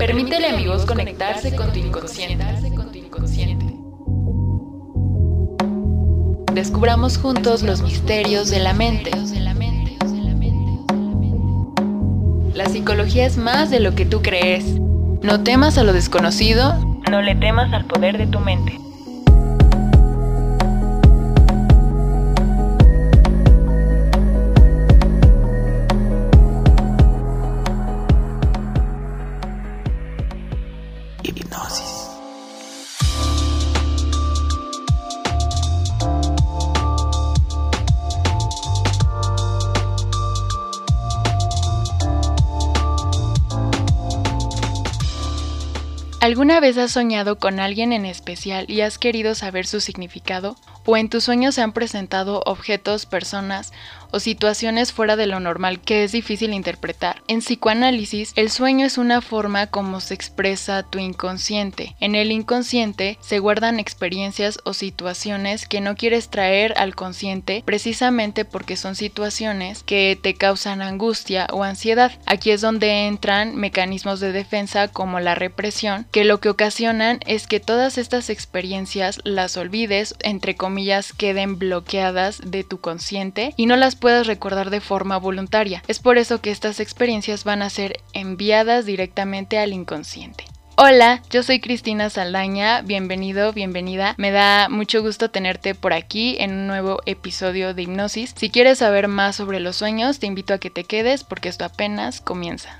Permítele a mi voz conectarse con tu inconsciente. Descubramos juntos los misterios de la mente. La psicología es más de lo que tú crees. No temas a lo desconocido, no le temas al poder de tu mente. ¿Alguna vez has soñado con alguien en especial y has querido saber su significado? ¿O en tus sueños se han presentado objetos, personas o situaciones fuera de lo normal que es difícil interpretar? En psicoanálisis, el sueño es una forma como se expresa tu inconsciente. En el inconsciente se guardan experiencias o situaciones que no quieres traer al consciente precisamente porque son situaciones que te causan angustia o ansiedad. Aquí es donde entran mecanismos de defensa como la represión que lo que ocasionan es que todas estas experiencias las olvides, entre comillas, queden bloqueadas de tu consciente y no las puedas recordar de forma voluntaria. Es por eso que estas experiencias van a ser enviadas directamente al inconsciente. Hola, yo soy Cristina Saldaña, bienvenido, bienvenida. Me da mucho gusto tenerte por aquí en un nuevo episodio de Hipnosis. Si quieres saber más sobre los sueños, te invito a que te quedes porque esto apenas comienza.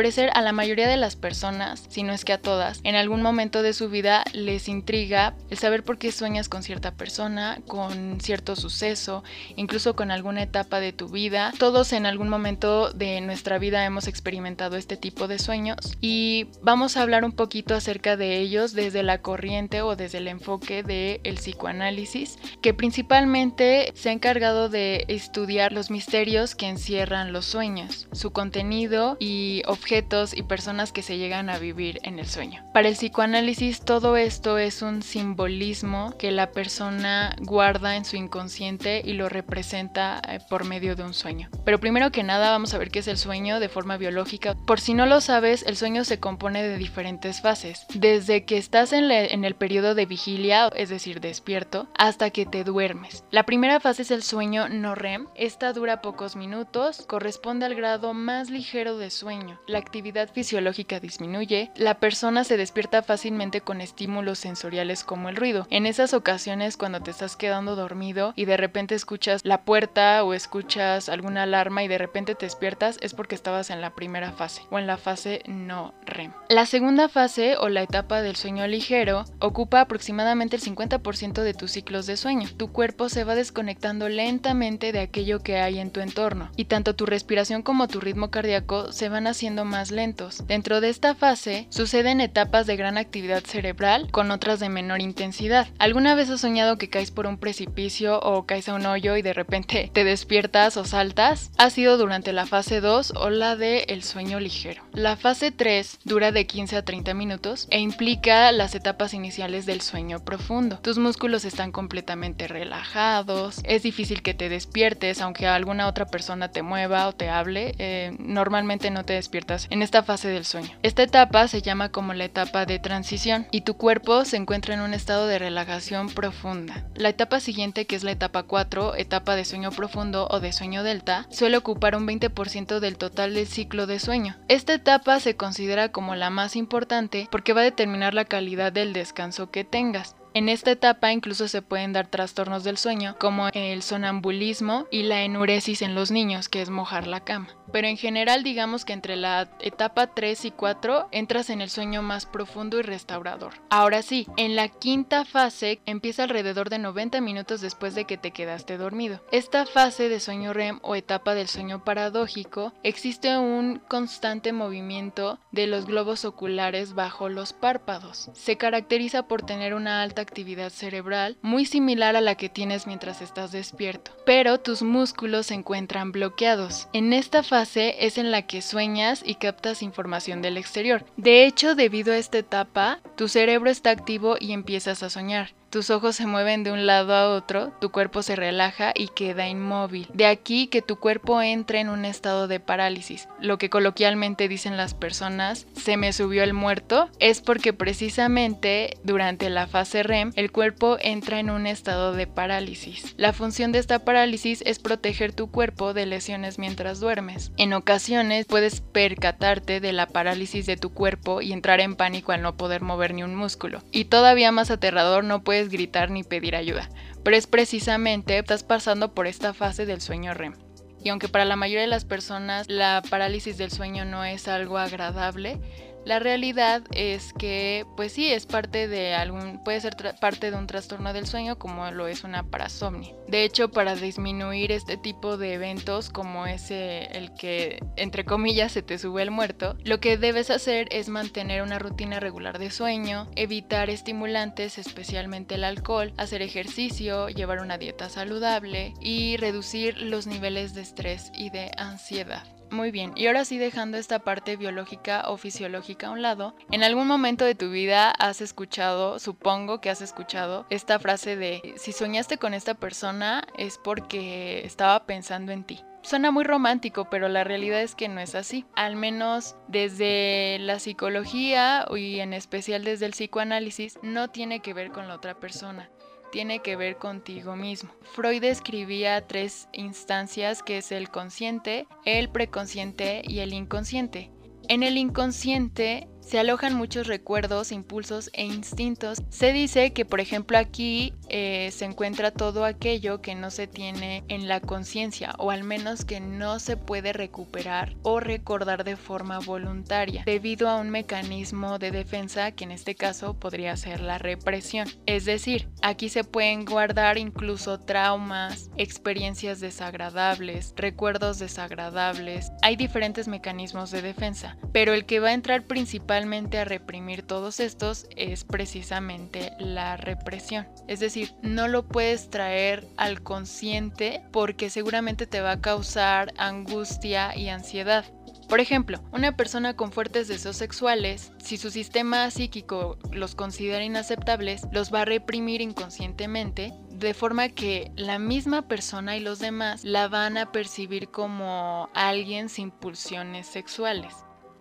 Parecer a la mayoría de las personas, si no es que a todas, en algún momento de su vida les intriga el saber por qué sueñas con cierta persona, con cierto suceso, incluso con alguna etapa de tu vida. Todos en algún momento de nuestra vida hemos experimentado este tipo de sueños y vamos a hablar un poquito acerca de ellos desde la corriente o desde el enfoque del psicoanálisis, que principalmente se ha encargado de estudiar los misterios que encierran los sueños, su contenido y y personas que se llegan a vivir en el sueño. Para el psicoanálisis todo esto es un simbolismo que la persona guarda en su inconsciente y lo representa eh, por medio de un sueño. Pero primero que nada vamos a ver qué es el sueño de forma biológica. Por si no lo sabes, el sueño se compone de diferentes fases. Desde que estás en, en el periodo de vigilia, es decir, despierto, hasta que te duermes. La primera fase es el sueño no REM. Esta dura pocos minutos, corresponde al grado más ligero de sueño la actividad fisiológica disminuye, la persona se despierta fácilmente con estímulos sensoriales como el ruido. En esas ocasiones cuando te estás quedando dormido y de repente escuchas la puerta o escuchas alguna alarma y de repente te despiertas es porque estabas en la primera fase o en la fase no REM. La segunda fase o la etapa del sueño ligero ocupa aproximadamente el 50% de tus ciclos de sueño. Tu cuerpo se va desconectando lentamente de aquello que hay en tu entorno y tanto tu respiración como tu ritmo cardíaco se van haciendo más lentos. Dentro de esta fase suceden etapas de gran actividad cerebral con otras de menor intensidad. ¿Alguna vez has soñado que caes por un precipicio o caes a un hoyo y de repente te despiertas o saltas? Ha sido durante la fase 2 o la de el sueño ligero. La fase 3 dura de 15 a 30 minutos e implica las etapas iniciales del sueño profundo. Tus músculos están completamente relajados, es difícil que te despiertes aunque alguna otra persona te mueva o te hable, eh, normalmente no te despiertas en esta fase del sueño. Esta etapa se llama como la etapa de transición y tu cuerpo se encuentra en un estado de relajación profunda. La etapa siguiente, que es la etapa 4, etapa de sueño profundo o de sueño delta, suele ocupar un 20% del total del ciclo de sueño. Esta etapa se considera como la más importante porque va a determinar la calidad del descanso que tengas. En esta etapa incluso se pueden dar trastornos del sueño como el sonambulismo y la enuresis en los niños, que es mojar la cama. Pero en general digamos que entre la etapa 3 y 4 entras en el sueño más profundo y restaurador. Ahora sí, en la quinta fase empieza alrededor de 90 minutos después de que te quedaste dormido. Esta fase de sueño REM o etapa del sueño paradójico existe un constante movimiento de los globos oculares bajo los párpados. Se caracteriza por tener una alta actividad cerebral muy similar a la que tienes mientras estás despierto, pero tus músculos se encuentran bloqueados. En esta fase es en la que sueñas y captas información del exterior. De hecho, debido a esta etapa, tu cerebro está activo y empiezas a soñar. Tus ojos se mueven de un lado a otro, tu cuerpo se relaja y queda inmóvil. De aquí que tu cuerpo entre en un estado de parálisis. Lo que coloquialmente dicen las personas, se me subió el muerto, es porque precisamente durante la fase REM el cuerpo entra en un estado de parálisis. La función de esta parálisis es proteger tu cuerpo de lesiones mientras duermes. En ocasiones puedes percatarte de la parálisis de tu cuerpo y entrar en pánico al no poder mover ni un músculo. Y todavía más aterrador, no puedes gritar ni pedir ayuda, pero es precisamente estás pasando por esta fase del sueño REM. Y aunque para la mayoría de las personas la parálisis del sueño no es algo agradable, la realidad es que, pues sí, es parte de algún, puede ser parte de un trastorno del sueño como lo es una parasomnia. De hecho, para disminuir este tipo de eventos como ese, el que, entre comillas, se te sube el muerto, lo que debes hacer es mantener una rutina regular de sueño, evitar estimulantes, especialmente el alcohol, hacer ejercicio, llevar una dieta saludable y reducir los niveles de estrés y de ansiedad. Muy bien, y ahora sí dejando esta parte biológica o fisiológica a un lado, en algún momento de tu vida has escuchado, supongo que has escuchado, esta frase de si soñaste con esta persona es porque estaba pensando en ti. Suena muy romántico, pero la realidad es que no es así. Al menos desde la psicología y en especial desde el psicoanálisis, no tiene que ver con la otra persona tiene que ver contigo mismo. Freud escribía tres instancias que es el consciente, el preconsciente y el inconsciente. En el inconsciente se alojan muchos recuerdos, impulsos e instintos. Se dice que, por ejemplo, aquí eh, se encuentra todo aquello que no se tiene en la conciencia o al menos que no se puede recuperar o recordar de forma voluntaria debido a un mecanismo de defensa que en este caso podría ser la represión. Es decir, aquí se pueden guardar incluso traumas, experiencias desagradables, recuerdos desagradables. Hay diferentes mecanismos de defensa, pero el que va a entrar principalmente a reprimir todos estos es precisamente la represión. Es decir, no lo puedes traer al consciente porque seguramente te va a causar angustia y ansiedad. Por ejemplo, una persona con fuertes deseos sexuales, si su sistema psíquico los considera inaceptables, los va a reprimir inconscientemente, de forma que la misma persona y los demás la van a percibir como alguien sin pulsiones sexuales.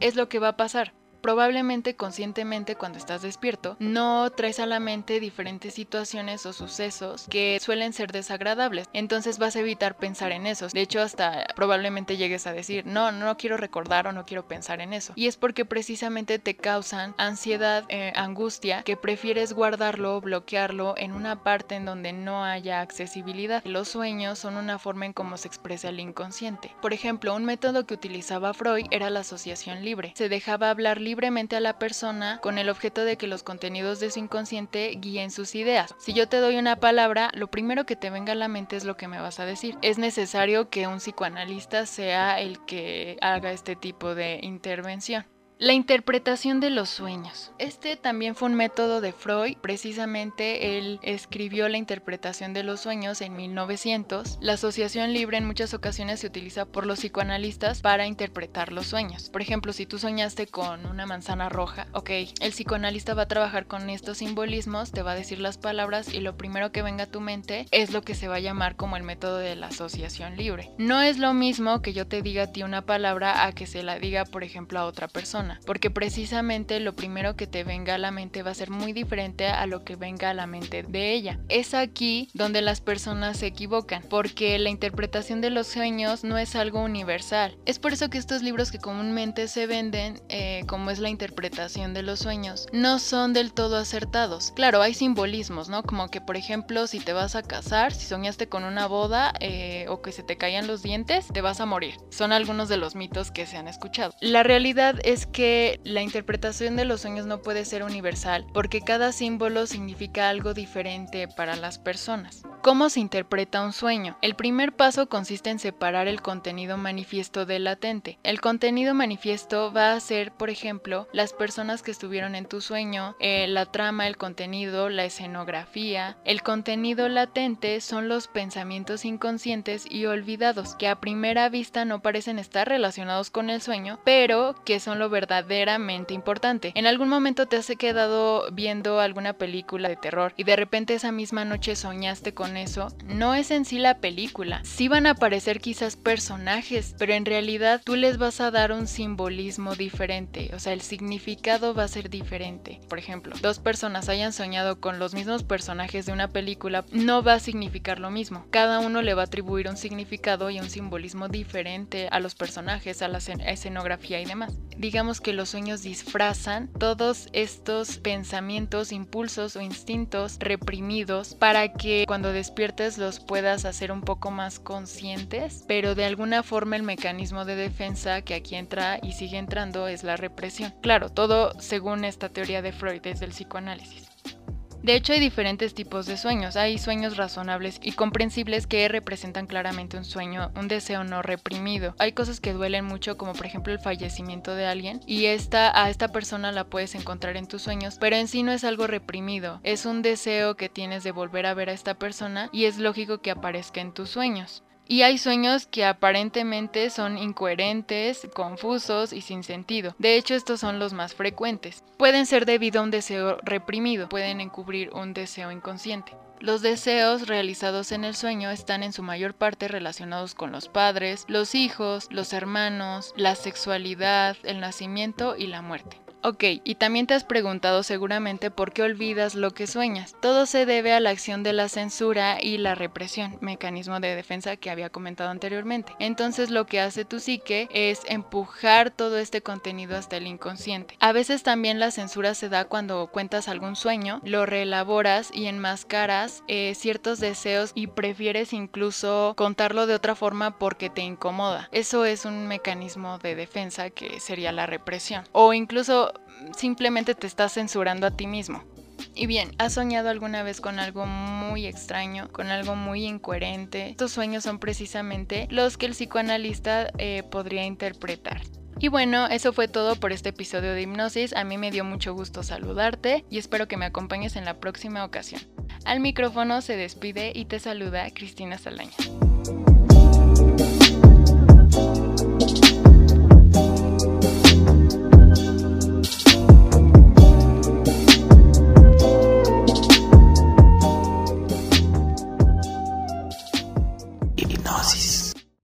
Es lo que va a pasar probablemente conscientemente cuando estás despierto, no traes a la mente diferentes situaciones o sucesos que suelen ser desagradables. Entonces vas a evitar pensar en esos. De hecho, hasta probablemente llegues a decir, no, no quiero recordar o no quiero pensar en eso. Y es porque precisamente te causan ansiedad, eh, angustia, que prefieres guardarlo, bloquearlo en una parte en donde no haya accesibilidad. Los sueños son una forma en cómo se expresa el inconsciente. Por ejemplo, un método que utilizaba Freud era la asociación libre. Se dejaba hablar libre libremente a la persona con el objeto de que los contenidos de su inconsciente guíen sus ideas. Si yo te doy una palabra, lo primero que te venga a la mente es lo que me vas a decir. Es necesario que un psicoanalista sea el que haga este tipo de intervención. La interpretación de los sueños. Este también fue un método de Freud, precisamente él escribió la interpretación de los sueños en 1900. La asociación libre en muchas ocasiones se utiliza por los psicoanalistas para interpretar los sueños. Por ejemplo, si tú soñaste con una manzana roja, ok, el psicoanalista va a trabajar con estos simbolismos, te va a decir las palabras y lo primero que venga a tu mente es lo que se va a llamar como el método de la asociación libre. No es lo mismo que yo te diga a ti una palabra a que se la diga, por ejemplo, a otra persona porque precisamente lo primero que te venga a la mente va a ser muy diferente a lo que venga a la mente de ella. Es aquí donde las personas se equivocan, porque la interpretación de los sueños no es algo universal. Es por eso que estos libros que comúnmente se venden, eh, como es la interpretación de los sueños, no son del todo acertados. Claro, hay simbolismos, ¿no? Como que, por ejemplo, si te vas a casar, si soñaste con una boda eh, o que se te caían los dientes, te vas a morir. Son algunos de los mitos que se han escuchado. La realidad es que la interpretación de los sueños no puede ser universal, porque cada símbolo significa algo diferente para las personas. ¿Cómo se interpreta un sueño? El primer paso consiste en separar el contenido manifiesto del latente. El contenido manifiesto va a ser, por ejemplo, las personas que estuvieron en tu sueño, eh, la trama, el contenido, la escenografía. El contenido latente son los pensamientos inconscientes y olvidados, que a primera vista no parecen estar relacionados con el sueño, pero que son lo verdaderamente importante. En algún momento te has quedado viendo alguna película de terror y de repente esa misma noche soñaste con eso, no es en sí la película. Sí van a aparecer quizás personajes, pero en realidad tú les vas a dar un simbolismo diferente, o sea, el significado va a ser diferente. Por ejemplo, dos personas hayan soñado con los mismos personajes de una película, no va a significar lo mismo. Cada uno le va a atribuir un significado y un simbolismo diferente a los personajes, a la escenografía y demás. Digamos que los sueños disfrazan todos estos pensamientos, impulsos o instintos reprimidos para que cuando despiertes los puedas hacer un poco más conscientes, pero de alguna forma el mecanismo de defensa que aquí entra y sigue entrando es la represión. Claro, todo según esta teoría de Freud desde el psicoanálisis. De hecho, hay diferentes tipos de sueños. Hay sueños razonables y comprensibles que representan claramente un sueño, un deseo no reprimido. Hay cosas que duelen mucho, como por ejemplo el fallecimiento de alguien, y esta, a esta persona la puedes encontrar en tus sueños, pero en sí no es algo reprimido. Es un deseo que tienes de volver a ver a esta persona y es lógico que aparezca en tus sueños. Y hay sueños que aparentemente son incoherentes, confusos y sin sentido. De hecho, estos son los más frecuentes. Pueden ser debido a un deseo reprimido, pueden encubrir un deseo inconsciente. Los deseos realizados en el sueño están en su mayor parte relacionados con los padres, los hijos, los hermanos, la sexualidad, el nacimiento y la muerte. Ok, y también te has preguntado seguramente por qué olvidas lo que sueñas. Todo se debe a la acción de la censura y la represión, mecanismo de defensa que había comentado anteriormente. Entonces lo que hace tu psique es empujar todo este contenido hasta el inconsciente. A veces también la censura se da cuando cuentas algún sueño, lo reelaboras y enmascaras eh, ciertos deseos y prefieres incluso contarlo de otra forma porque te incomoda. Eso es un mecanismo de defensa que sería la represión. O incluso simplemente te estás censurando a ti mismo. Y bien, ¿has soñado alguna vez con algo muy extraño, con algo muy incoherente? Estos sueños son precisamente los que el psicoanalista eh, podría interpretar. Y bueno, eso fue todo por este episodio de Hipnosis. A mí me dio mucho gusto saludarte y espero que me acompañes en la próxima ocasión. Al micrófono se despide y te saluda Cristina Saldaña.